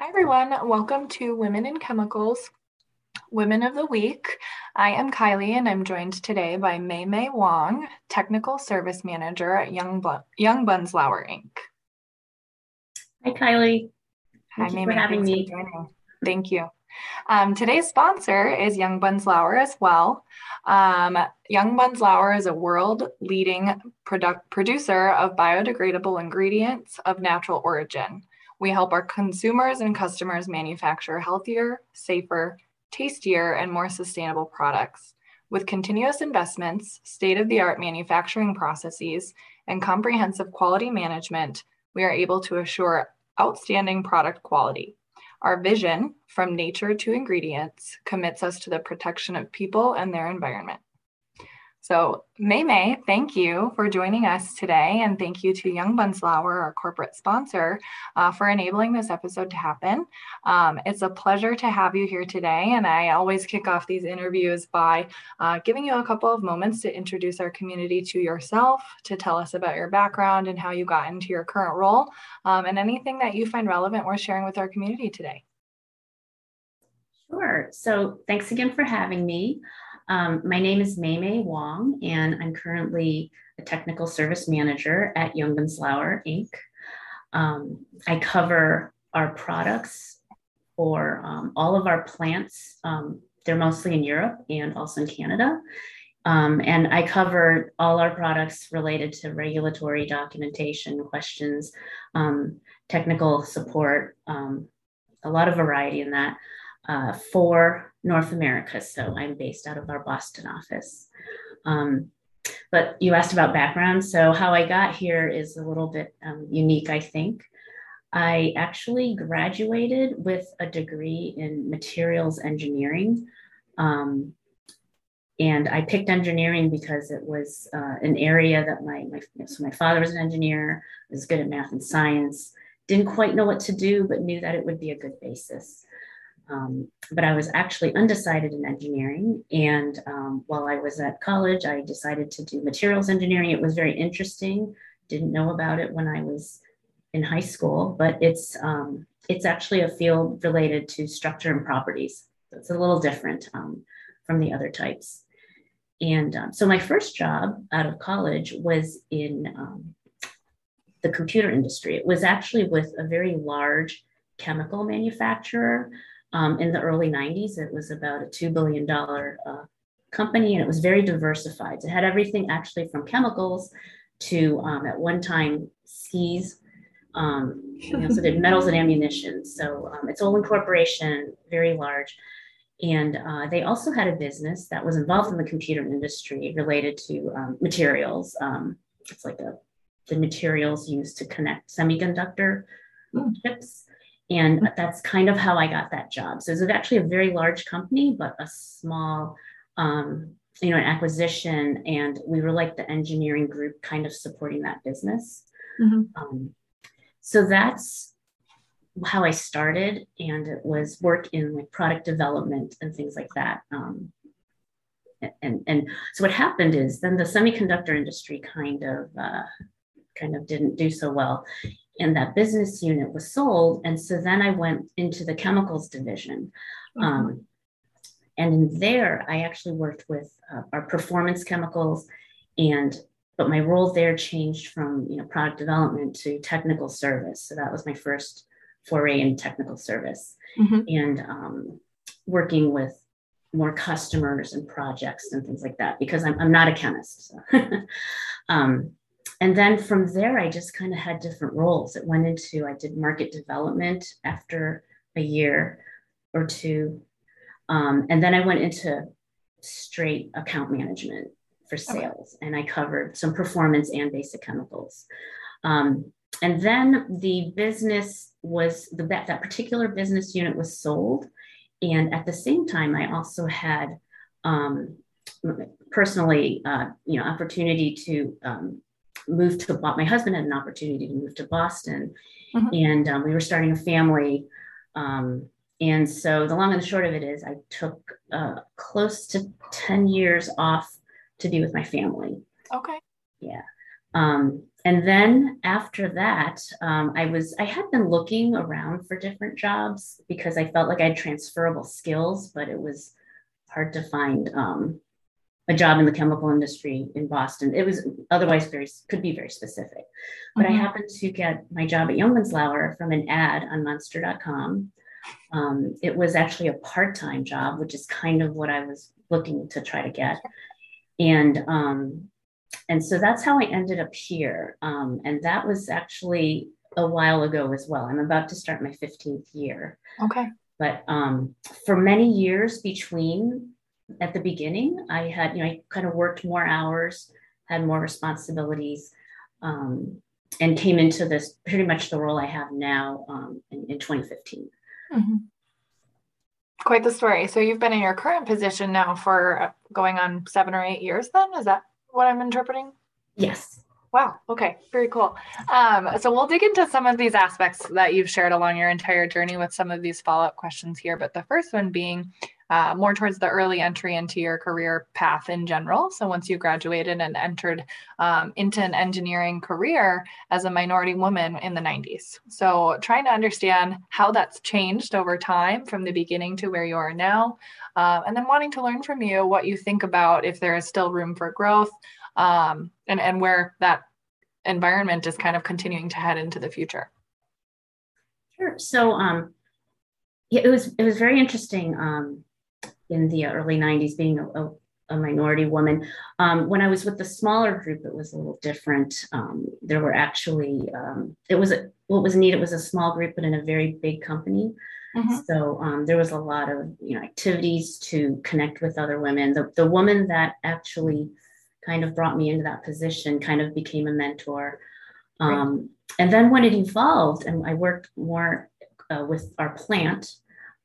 Hi, everyone. Welcome to Women in Chemicals, Women of the Week. I am Kylie, and I'm joined today by Mei Mei Wong, Technical Service Manager at Young, Jungbunzlauer Inc. Hi, Kylie. Thank Hi, Mei Mei. For having me. For Thank you. Um, today's sponsor is Jungbunzlauer as well. Um, Jungbunzlauer is a world leading product producer of biodegradable ingredients of natural origin. We help our consumers and customers manufacture healthier, safer, tastier, and more sustainable products. With continuous investments, state of the art manufacturing processes, and comprehensive quality management, we are able to assure outstanding product quality. Our vision, from nature to ingredients, commits us to the protection of people and their environment. So, Mei Mei, thank you for joining us today. And thank you to Jungbunzlauer, our corporate sponsor, uh, for enabling this episode to happen. Um, it's a pleasure to have you here today. And I always kick off these interviews by uh, giving you a couple of moments to introduce our community to yourself, to tell us about your background and how you got into your current role, um, and anything that you find relevant worth sharing with our community today. Sure. So, thanks again for having me. Um, my name is Mei Mei Wong, and I'm currently a technical service manager at Jungbunzlauer Inc. Um, I cover our products for um, all of our plants. Um, they're mostly in Europe and also in Canada. Um, and I cover all our products related to regulatory documentation questions, um, technical support, a lot of variety in that uh, for North America. So I'm based out of our Boston office. Um, but you asked about background. So how I got here is a little bit um, unique, I think. I actually graduated with a degree in materials engineering. Um, and I picked engineering because it was uh, an area that my, my, so my father was an engineer, was good at math and science, didn't quite know what to do, but knew that it would be a good basis. Um, but I was actually undecided in engineering. And um, while I was at college, I decided to do materials engineering. It was very interesting. Didn't know about it when I was in high school, but it's um, it's actually a field related to structure and properties. So it's a little different um, from the other types. And um, so my first job out of college was in um, the computer industry. It was actually with a very large chemical manufacturer um, in the early 90s. It was about a $2 billion uh, company and it was very diversified. It had everything actually from chemicals to um, at one time skis. Um, you know, so did metals and ammunition. So um, it's all incorporation, very large. And uh, they also had a business that was involved in the computer industry related to um, materials. Um, it's like a, the materials used to connect semiconductor mm. chips. And that's kind of how I got that job. So it was actually a very large company, but a small, um, you know, an acquisition. And we were like the engineering group kind of supporting that business. Mm-hmm. Um, so that's how I started. And it was work in like product development and things like that. Um, and, and so what happened is then the semiconductor industry kind of uh, kind of didn't do so well and that business unit was sold. And so then I went into the chemicals division. Mm-hmm. Um, and in there, I actually worked with uh, our performance chemicals and but my role there changed from you know product development to technical service. So that was my first foray in technical service mm-hmm. and um, working with more customers and projects and things like that because I'm, I'm not a chemist. So. um, and then from there, I just kind of had different roles. It went into, I did market development after a year or two. Um, and then I went into straight account management for sales okay. and I covered some performance and basic chemicals. Um, and then the business was the that particular business unit was sold. And at the same time, I also had um, personally, uh, you know, opportunity to um, moved to my husband had an opportunity to move to Boston, mm-hmm. and um, we were starting a family. Um, and so the long and the short of it is, I took uh, close to ten years off to be with my family. Okay. Yeah. Um, and then after that, um, I was I had been looking around for different jobs because I felt like I had transferable skills, but it was hard to find um, a job in the chemical industry in Boston. It was otherwise very could be very specific. But mm-hmm. I happened to get my job at Jungbunzlauer from an ad on Monster.com. Um, it was actually a part-time job, which is kind of what I was looking to try to get. And um, and so that's how I ended up here. Um, and that was actually a while ago as well. I'm about to start my 15th year. Okay. But um, for many years between at the beginning, I had, you know, I kind of worked more hours, had more responsibilities, um, and came into this pretty much the role I have now um, in, in 2015. Mm-hmm. Quite the story. So you've been in your current position now for uh, going on seven or eight years, then? Is that what I'm interpreting? Yes. Wow. Okay. Very cool. Um, so we'll dig into some of these aspects that you've shared along your entire journey with some of these follow up questions here. But the first one being uh, more towards the early entry into your career path in general. So once you graduated and entered um, into an engineering career as a minority woman in the 90s. So trying to understand how that's changed over time from the beginning to where you are now. Uh, and then wanting to learn from you what you think about if there is still room for growth um, and, and where that environment is kind of continuing to head into the future. Sure. So um, yeah, it was it was very interesting um, in the early '90s being a, a, a minority woman. Um, when I was with the smaller group, it was a little different. Um, there were actually um, it was a, what was neat. It was a small group, but in a very big company. Mm-hmm. So um, there was a lot of you know activities to connect with other women. The the woman that actually kind of brought me into that position kind of became a mentor. Um, and then when it evolved, and I worked more uh, with our plant,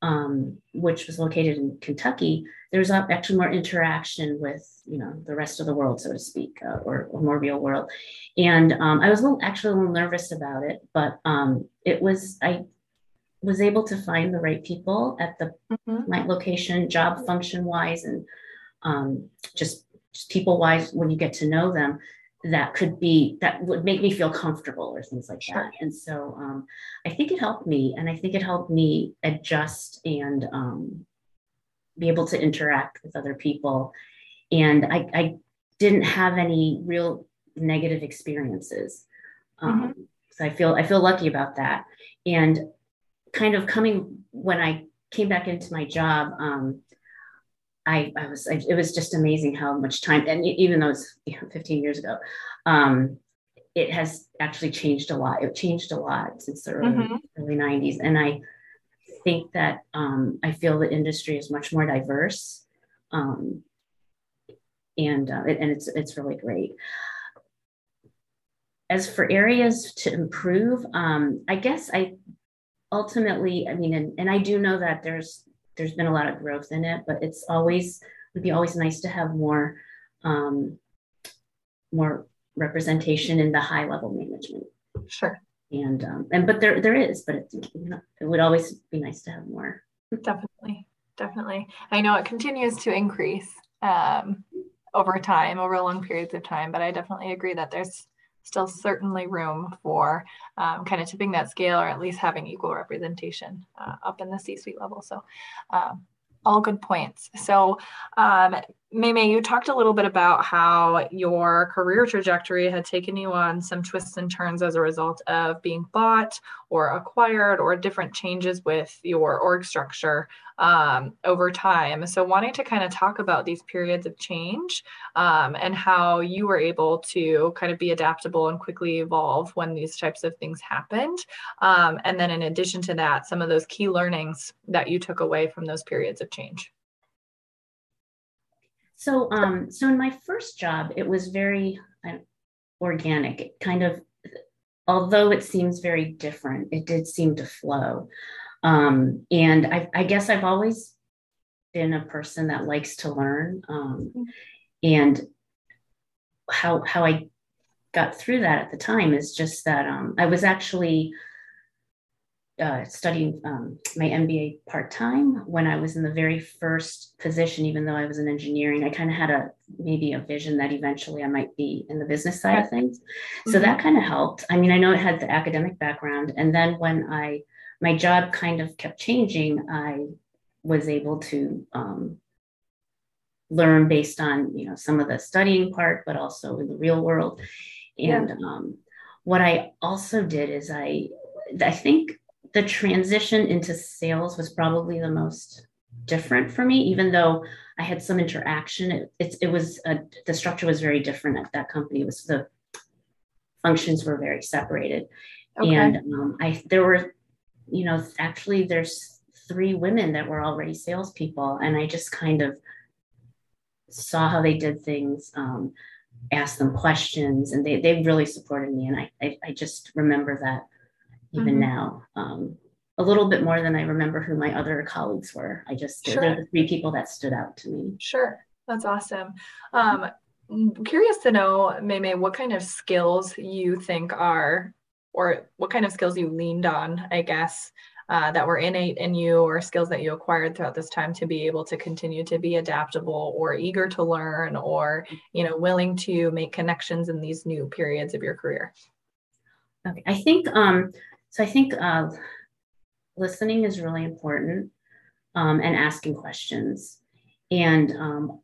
um, which was located in Kentucky, there was actually more interaction with you know the rest of the world, so to speak, uh, or, or, more real world. And um, I was a little, actually a little nervous about it, but um, it was I was able to find the right people at the mm-hmm. right location, job function wise, and um, just just people wise when you get to know them that could be that would make me feel comfortable or things like sure. that and so um, i think it helped me and i think it helped me adjust and um, be able to interact with other people and i, I didn't have any real negative experiences um, mm-hmm. so i feel i feel lucky about that and kind of coming when i came back into my job um, I, I was, I, it was just amazing how much time, and even though it's you know, 15 years ago, um, it has actually changed a lot. It changed a lot since the early, mm-hmm. early 90s. And I think that um, I feel the industry is much more diverse. Um, and, uh, and it's, it's really great. As for areas to improve, um, I guess I ultimately, I mean, and, and I do know that there's there's been a lot of growth in it, but it's always would be always nice to have more um, more representation in the high level management. Sure. And um, and but there there is, but it, it would always be nice to have more. Definitely, definitely. I know it continues to increase um, over time, over long periods of time, but I definitely agree that there's still certainly room for um, kind of tipping that scale or at least having equal representation uh, up in the C suite level. So, um, all good points. So, um, Mei you talked a little bit about how your career trajectory had taken you on some twists and turns as a result of being bought or acquired or different changes with your org structure um, over time. So, wanting to kind of talk about these periods of change um, and how you were able to kind of be adaptable and quickly evolve when these types of things happened. Um, and then, in addition to that, some of those key learnings that you took away from those periods of change. So, um, so in my first job, it was very uh, organic. It kind of, although it seems very different, it did seem to flow. Um, and I, I, guess I've always been a person that likes to learn. Um, and how how I got through that at the time is just that um, I was actually uh, studying um, my MBA part time when I was in the very first position, even though I was in engineering. I kind of had a maybe a vision that eventually I might be in the business side of things. Mm-hmm. So that kind of helped. I mean, I know it had the academic background. And then when I, my job kind of kept changing, I was able to um, learn based on, you know, some of the studying part, but also in the real world. And yeah. um, what I also did is I, I think the transition into sales was probably the most different for me, even though I had some interaction. It, it, it was a, the structure was very different at that company. It was the functions were very separated, okay. and um, I there were, you know, actually there's three women that were already salespeople, and I just kind of saw how they did things. Um, asked them questions and they, they really supported me and I, I, I just remember that even mm-hmm. now. Um, a little bit more than I remember who my other colleagues were. I just sure. they're the three people that stood out to me. Sure, that's awesome. Um, curious to know, Mei what kind of skills you think are, or what kind of skills you leaned on, I guess, uh, that were innate in you, or skills that you acquired throughout this time to be able to continue to be adaptable, or eager to learn, or you know, willing to make connections in these new periods of your career. Okay, I think um, so I think uh, listening is really important um, and asking questions. And um,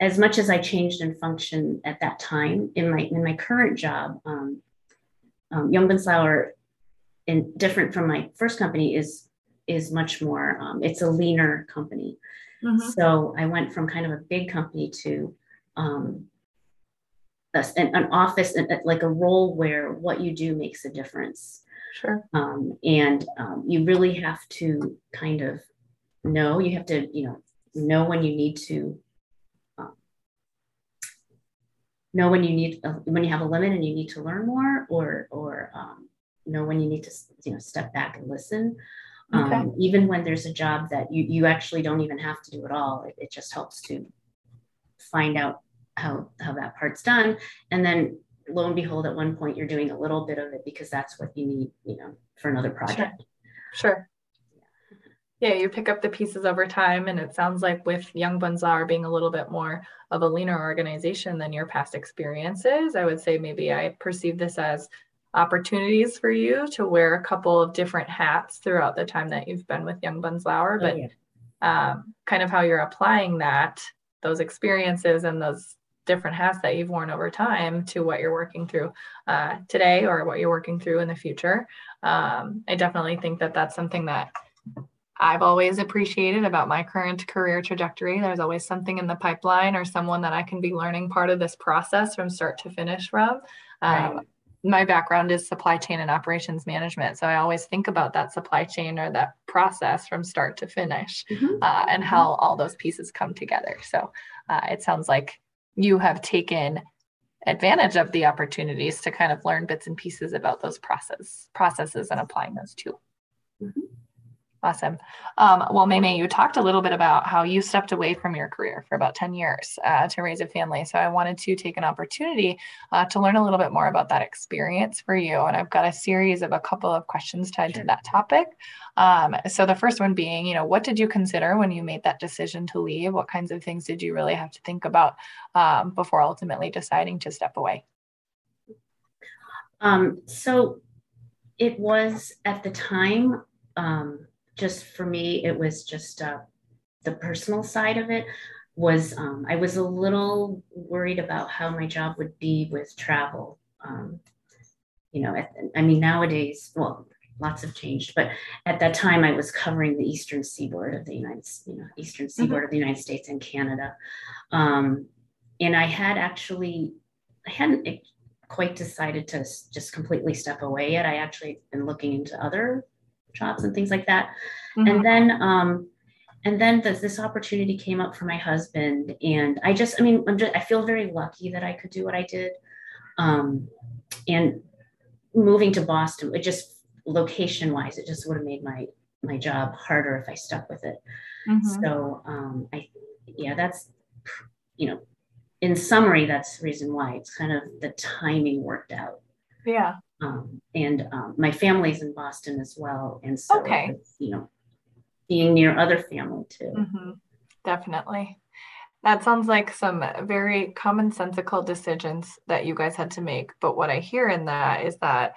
as much as I changed in function at that time in my in my current job, um, um, Jungbunzlauer, and different from my first company, is is much more. Um, it's a leaner company. Mm-hmm. So I went from kind of a big company to um, an, an office, like a role where what you do makes a difference. Sure. Um, and um, you really have to kind of know, you have to, you know, know when you need to um, know when you need uh, when you have a limit and you need to learn more or or um, know when you need to you know step back and listen okay. um, even when there's a job that you you actually don't even have to do at all it, it just helps to find out how how that part's done and then lo and behold, at one point you're doing a little bit of it because that's what you need, you know, for another project. Sure. sure. Yeah, you pick up the pieces over time. And it sounds like with Jungbunzlauer being a little bit more of a leaner organization than your past experiences, I would say maybe I perceive this as opportunities for you to wear a couple of different hats throughout the time that you've been with Jungbunzlauer, oh, but yeah. um, kind of how you're applying that, those experiences and those different hats that you've worn over time to what you're working through uh, today or what you're working through in the future. Um, I definitely think that that's something that I've always appreciated about my current career trajectory. There's always something in the pipeline or someone that I can be learning part of this process from start to finish from. Um, right. My background is supply chain and operations management. So I always think about that supply chain or that process from start to finish mm-hmm. uh, and how all those pieces come together. So uh, it sounds like you have taken advantage of the opportunities to kind of learn bits and pieces about those process processes and applying those too. Awesome. Um, well, Mei, you talked a little bit about how you stepped away from your career for about 10 years uh, to raise a family. So I wanted to take an opportunity uh, to learn a little bit more about that experience for you. And I've got a series of a couple of questions tied sure. to that topic. Um, so the first one being, you know, what did you consider when you made that decision to leave? What kinds of things did you really have to think about um, before ultimately deciding to step away? Um, so it was at the time, um, just for me, it was just uh, the personal side of it was um, I was a little worried about how my job would be with travel. Um, you know, at, I mean, nowadays, well, lots have changed, but at that time I was covering the eastern seaboard of the United, you know, eastern mm-hmm. seaboard mm-hmm. of the United States and Canada. Um, and I had actually, I hadn't quite decided to just completely step away yet. I actually been looking into other jobs and things like that. Mm-hmm. And then, um, and then the, this opportunity came up for my husband, and I just, I mean, I'm just, I feel very lucky that I could do what I did. Um, and moving to Boston, it just location wise, it just would have made my my job harder if I stuck with it. Mm-hmm. So um, I, yeah, that's, you know, in summary, that's the reason why it's kind of the timing worked out. Yeah. Um, and um, my family's in Boston as well. And so, okay. you know, being near other family too. Mm-hmm. Definitely. That sounds like some very commonsensical decisions that you guys had to make. But what I hear in that is that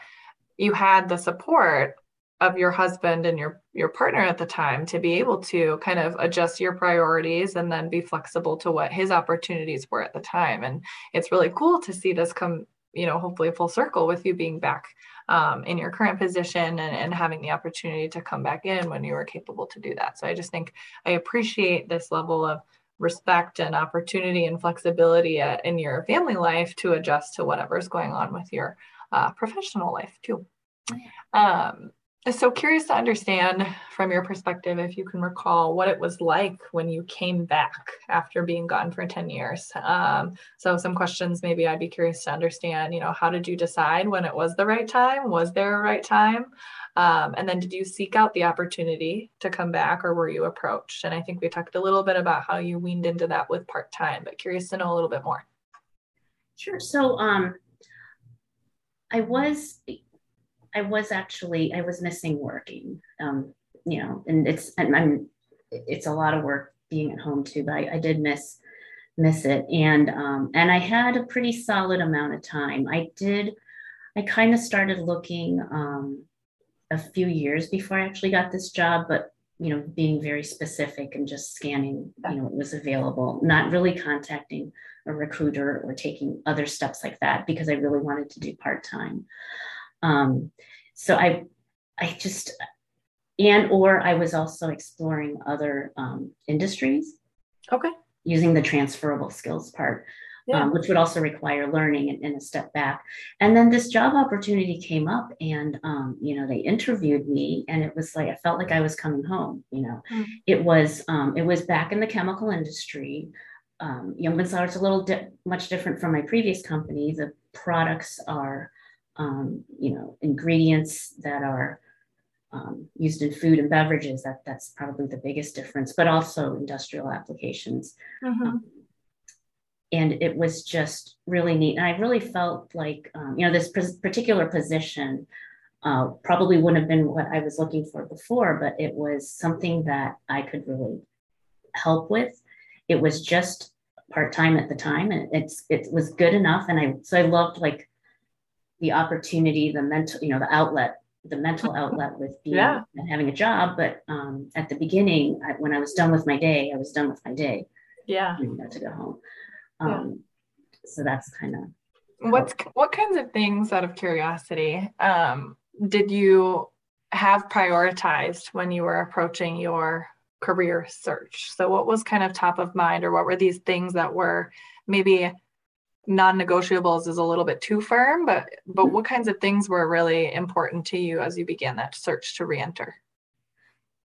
you had the support of your husband and your your partner at the time to be able to kind of adjust your priorities and then be flexible to what his opportunities were at the time and it's really cool to see this come you know hopefully full circle with you being back um, in your current position and, and having the opportunity to come back in when you were capable to do that. So i just think i appreciate this level of respect and opportunity and flexibility at, uh, in your family life to adjust to whatever's going on with your uh, professional life too. Um, so curious to understand from your perspective if you can recall what it was like when you came back after being gone for 10 years. Um, so some questions maybe i'd be curious to understand you know how did you decide when it was the right time? Was there a right time? Um, and then did you seek out the opportunity to come back or were you approached? And i think we talked a little bit about how you weaned into that with part-time but curious to know a little bit more. Sure. So um, i was I was actually I was missing working. Um, you know, and it's and I'm it's a lot of work being at home too, but I, I did miss miss it. And um, and I had a pretty solid amount of time. I did I kind of started looking um, a few years before I actually got this job, but you know, being very specific and just scanning, you know, what was available, not really contacting a recruiter or taking other steps like that because I really wanted to do part time. Um, so I, I just, and or I was also exploring other um, industries. Okay. Using the transferable skills part, yeah. um, which would also require learning and, and, a step back. And then this job opportunity came up, and um, you know they interviewed me, and it was like I felt like I was coming home. You know, mm. it was um, it was back in the chemical industry. Um, Jungbunzlauer is a little di- much different from my previous company. The products are um, you know, ingredients that are um, used in food and beverages. That that's probably the biggest difference, but also industrial applications. Mm-hmm. Um, and it was just really neat. And I really felt like, um, you know, this particular position uh, probably wouldn't have been what I was looking for before, but it was something that I could really help with. It was just part time at the time, and it's it was good enough. And I so I loved like the opportunity, the mental, you know, the outlet, the mental outlet with being yeah. and having a job. But um, at the beginning, I, when I was done with my day, I was done with my day. Yeah. You know, to go home. Um, yeah. So that's kind of. What's what kinds of things, out of curiosity, um, did you have prioritized when you were approaching your career search? So, what was kind of top of mind, or what were these things that were maybe non-negotiables is a little bit too firm, but but what kinds of things were really important to you as you began that search to reenter?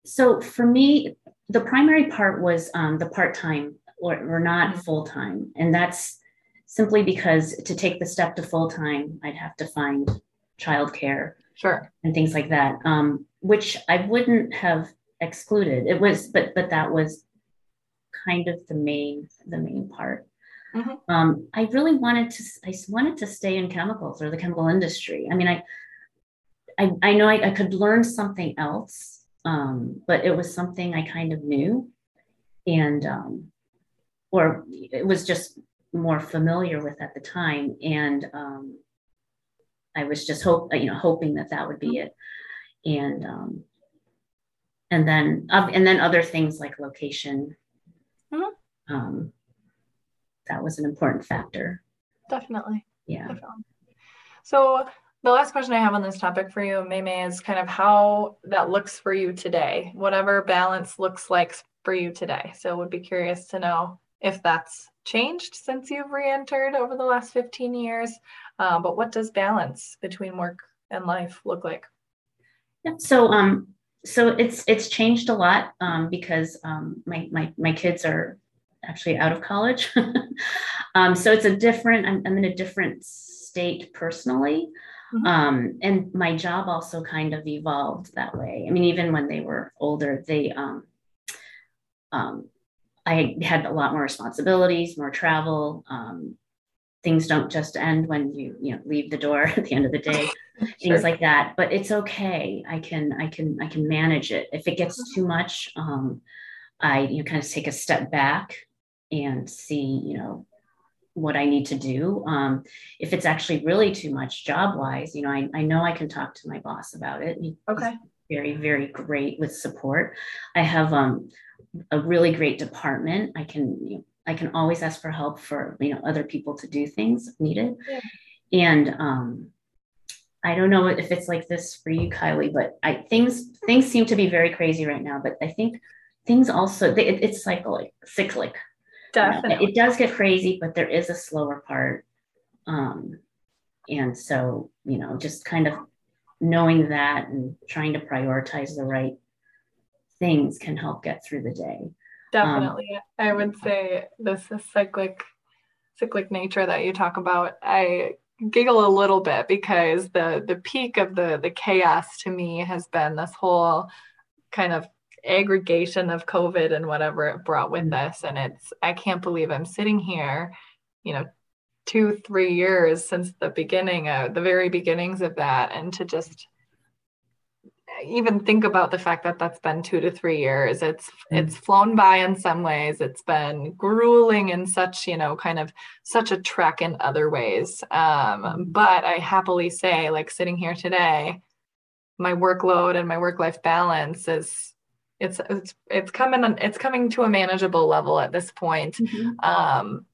So for me, the primary part was um, the part-time or, or not mm-hmm. full-time, and that's simply because to take the step to full-time, I'd have to find childcare, sure, and things like that, um, which I wouldn't have excluded. It was, but but that was kind of the main the main part. Mm-hmm. Um, I really wanted to. I wanted to stay in chemicals or the chemical industry. I mean, I, I, I know I, I could learn something else, um, but it was something I kind of knew, and um, or it was just more familiar with at the time, and um, I was just hope you know hoping that that would be it, and um, and then and then other things like location. Mm-hmm. Um, that was an important factor. Definitely. Yeah. Definitely. So the last question I have on this topic for you, Mei is kind of how that looks for you today, whatever balance looks like for you today. So would be curious to know if that's changed since you've re-entered over the last 15 years. Uh, but what does balance between work and life look like? Yeah, so um, so it's it's changed a lot um, because um, my my my kids are actually out of college. um, so it's a different, I'm, I'm, in a different state personally. Mm-hmm. Um, and my job also kind of evolved that way. I mean, even when they were older, they, um, um, I had a lot more responsibilities, more travel. Um, things don't just end when you you know leave the door at the end of the day sure. things like that but it's okay i can i can i can manage it if it gets too much um i you know kind of take a step back and see you know what i need to do um if it's actually really too much job wise you know i, I know i can talk to my boss about it okay very very great with support i have um a really great department i can you know, I can always ask for help for you know other people to do things needed. Yeah. And um, I don't know if it's like this for you, Kylie, but I things things seem to be very crazy right now. But I think things also they, it, it's cyclic, cyclic. Definitely, it does get crazy, but there is a slower part. Um, and so you know, just kind of knowing that and trying to prioritize the right things can help get through the day. Definitely. Um, I would say this is cyclic cyclic nature that you talk about. I giggle a little bit because the the peak of the the chaos to me has been this whole kind of aggregation of COVID and whatever it brought with mm-hmm. this. And it's I can't believe I'm sitting here, you know, two, three years since the beginning of the very beginnings of that, and to just even think about the fact that that's been two to three years it's mm-hmm. it's flown by in some ways it's been grueling in such you know kind of such a trek in other ways um, mm-hmm. but i happily say like sitting here today my workload and my work life balance is it's it's it's coming it's coming to a manageable level at this point. Mm-hmm. um,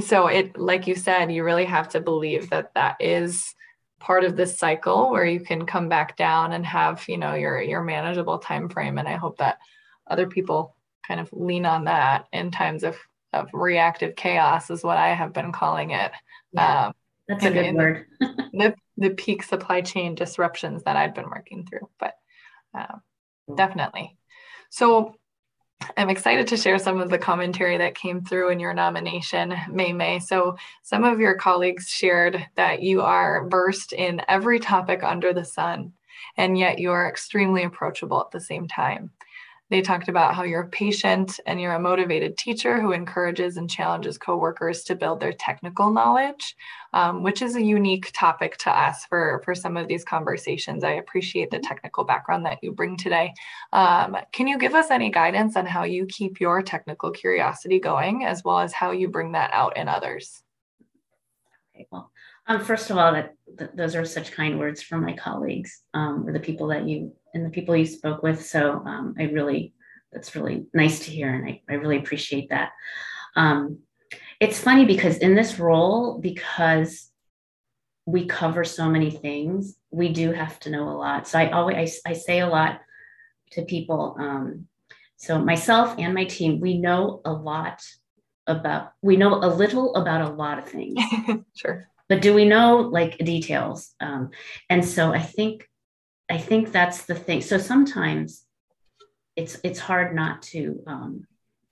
so it like you said you really have to believe that that is part of this cycle where you can come back down and have you know your your manageable time frame. And i hope that other people kind of lean on that in times of of reactive chaos is what i have been calling it. Yeah, um, that's a good word. the, the peak supply chain disruptions that i've been working through. But um, definitely so I'm excited to share some of the commentary that came through in your nomination, Mei Mei. So, some of your colleagues shared that you are versed in every topic under the sun, and yet you are extremely approachable at the same time. They talked about how you're a patient and you're a motivated teacher who encourages and challenges coworkers to build their technical knowledge, um, which is a unique topic to us for, for some of these conversations. I appreciate the technical background that you bring today. Um, can you give us any guidance on how you keep your technical curiosity going, as well as how you bring that out in others? Okay, well, um, first of all, that, that, those are such kind words from my colleagues um, or the people that you and the people you spoke with. So um, I really, that's really nice to hear, and I, I really appreciate that. Um, it's funny because in this role, because we cover so many things, we do have to know a lot. So I always I, I say a lot to people. Um, so myself and my team, we know a lot about we know a little about a lot of things. sure but do we know like details? Um, and so i think i think that's the thing. So sometimes it's it's hard not to um,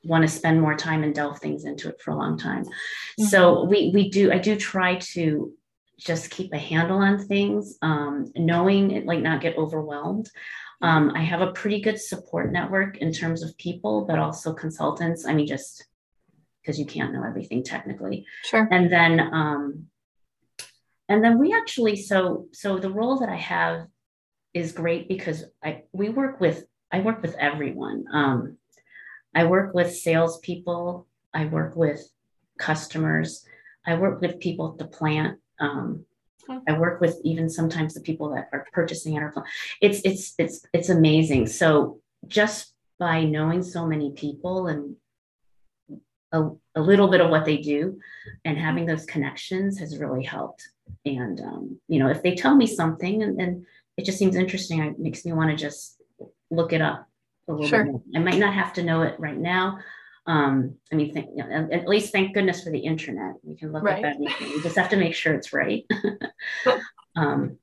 want to spend more time and delve things into it for a long time. Mm-hmm. so we we do i do try to just keep a handle on things um, knowing it like not get overwhelmed. Um, i have a pretty good support network in terms of people but also consultants. I mean just because you can't know everything technically. Sure. And then um, and then we actually so so the role that i have is great because i we work with i work with everyone um, i work with salespeople i work with customers i work with people at the plant um, I work with even sometimes the people that are purchasing at our plant. It's it's it's it's amazing. So just by knowing so many people and a, a little bit of what they do and having those connections has really helped and um, you know if they tell me something and, and it just seems interesting it makes me want to just look it up a little sure. bit more. I might not have to know it right now. Um, i mean think, you know, at least thank goodness for the internet. We can look right. up anything. We just have to make sure it's right. Um,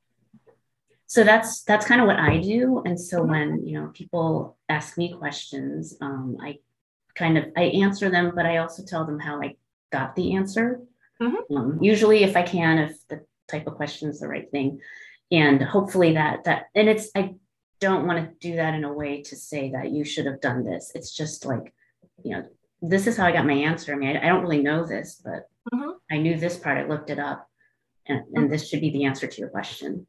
so that's that's kind of what i do. And so mm-hmm. when you know people ask me questions um, i kind of i answer them but i also tell them how i got the answer Mm-hmm. Um, usually, if I can, if the type of question is the right thing, and hopefully that that and it's I don't want to do that in a way to say that you should have done this. It's just like, you know, this is how I got my answer. I mean, I, I don't really know this, but mm-hmm. I knew this part. I looked it up, and, and this should be the answer to your question.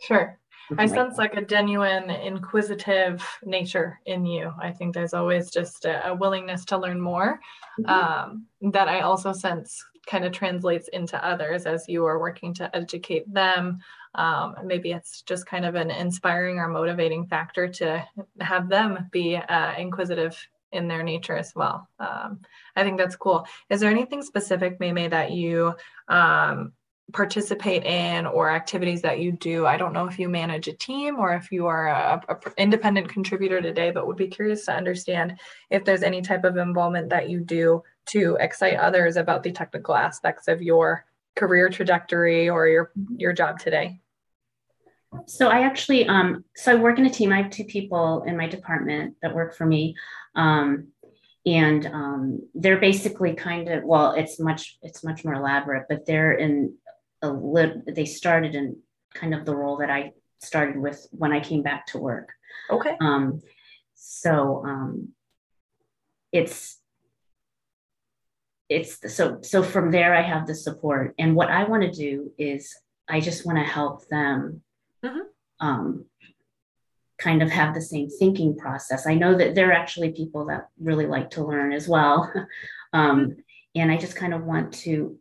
Sure. I sense like a genuine inquisitive nature in you. I think there's always just a, a willingness to learn more mm-hmm. um, that I also sense kind of translates into others as you are working to educate them. Um, maybe it's just kind of an inspiring or motivating factor to have them be uh, inquisitive in their nature as well. Um, I think that's cool. Is there anything specific, Mei that you um, participate in or activities that you do? I don't know if you manage a team or if you are a, a independent contributor today, but would be curious to understand if there's any type of involvement that you do to excite others about the technical aspects of your career trajectory or your your job today. So I actually, um, so I work in a team. I have two people in my department that work for me. Um, and um, they're basically kind of well it's much it's much more elaborate but they're in a little they started in kind of the role that i started with when i came back to work okay um so um it's it's so so from there i have the support and what i want to do is i just want to help them mm-hmm. um kind of have the same thinking process. I know that there are actually people that really like to learn as well. um, and I just kind of want to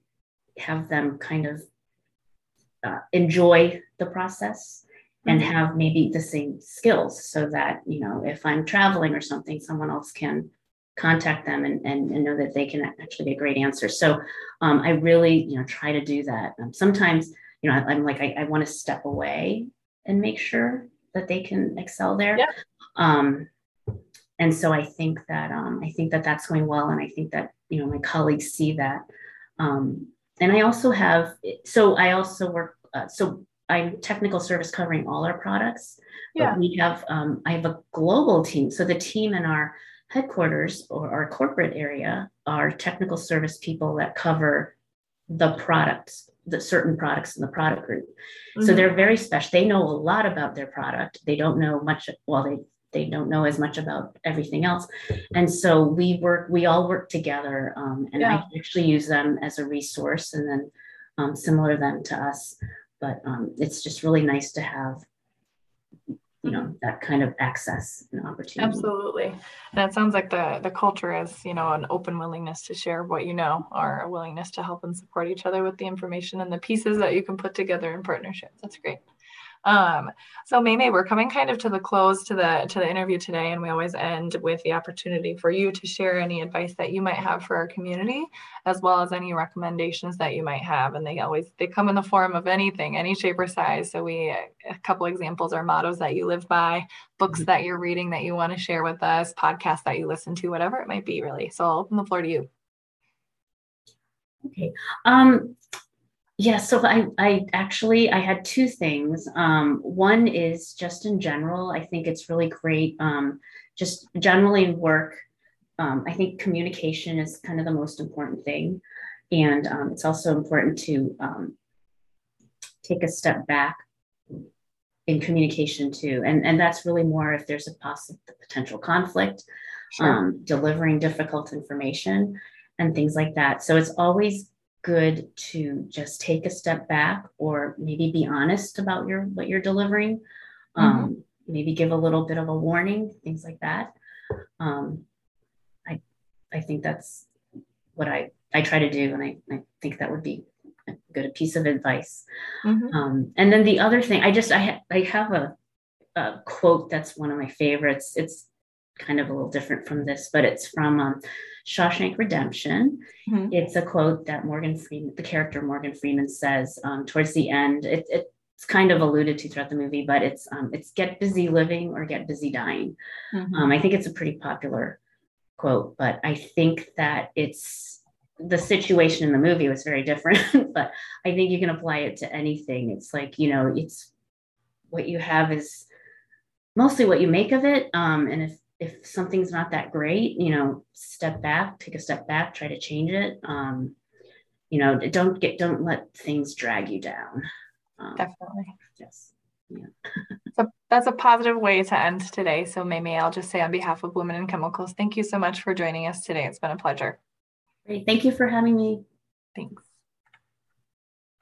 have them kind of uh, enjoy the process and mm-hmm. have maybe the same skills so that, you know, if I'm traveling or something, someone else can contact them and, and, and know that they can actually be a great answer. So um, I really, you know, try to do that. Um, sometimes, you know, I, am like, I, I want to step away and make sure that they can excel there. Yeah. Um, and so I think that um, I think that that's going well, and I think that you know my colleagues see that. Um, and I also have so I also work uh, so I'm technical service covering all our products. Yeah. But we have um, I have a global team. So the team in our headquarters or our corporate area are technical service people that cover the products the certain products in the product group. Mm-hmm. So they're very special. They know a lot about their product. They don't know much. Well, they they don't know as much about everything else. And so we work. We all work together, um, and yeah. I actually use them as a resource, and then um, similar them to us. But um, it's just really nice to have you mm-hmm. know that kind of access and opportunity. Absolutely. And it sounds like the the culture is you know an open willingness to share what you know or a willingness to help and support each other with the information and the pieces that you can put together in partnership that's great um, so Mei, we're coming kind of to the close to the to the interview today, and we always end with the opportunity for you to share any advice that you might have for our community, as well as any recommendations that you might have. And they always they come in the form of anything, any shape or size. So we a couple examples are mottos that you live by, books mm-hmm. that you're reading that you want to share with us, podcasts that you listen to, whatever it might be, really. So I'll open the floor to you. Okay. Um, yeah, so I, I actually I had two things. Um, one is just in general, I think it's really great. Um, just generally in work, um, I think communication is kind of the most important thing, and um, it's also important to um, take a step back in communication too, and and that's really more if there's a possible potential conflict, sure. Um, delivering difficult information, and things like that. So it's always good to just take a step back or maybe be honest about your what you're delivering um, mm-hmm. maybe give a little bit of a warning things like that um, i i think that's what i i try to do and i, I think that would be a good piece of advice mm-hmm. um, and then the other thing i just i, ha- I have a, a quote that's one of my favorites it's kind of a little different from this but it's from um, Shawshank Redemption. Mm-hmm. It's a quote that Morgan Freeman, the character Morgan Freeman says um, towards the end. It, it's kind of alluded to throughout the movie, but it's um, it's get busy living or get busy dying. Mm-hmm. Um, I think it's a pretty popular quote, but I think that it's the situation in the movie was very different, but I think you can apply it to anything. It's like, you know, it's what you have is mostly what you make of it. Um, and if if something's not that great, you know, step back, take a step back, try to change it. Um, you know, don't get, don't let things drag you down. Um, Definitely. Yes. Yeah. so that's a positive way to end today. So maybe I'll just say on behalf of Women in Chemicals, thank you so much for joining us today. It's been a pleasure. Great. Thank you for having me. Thanks.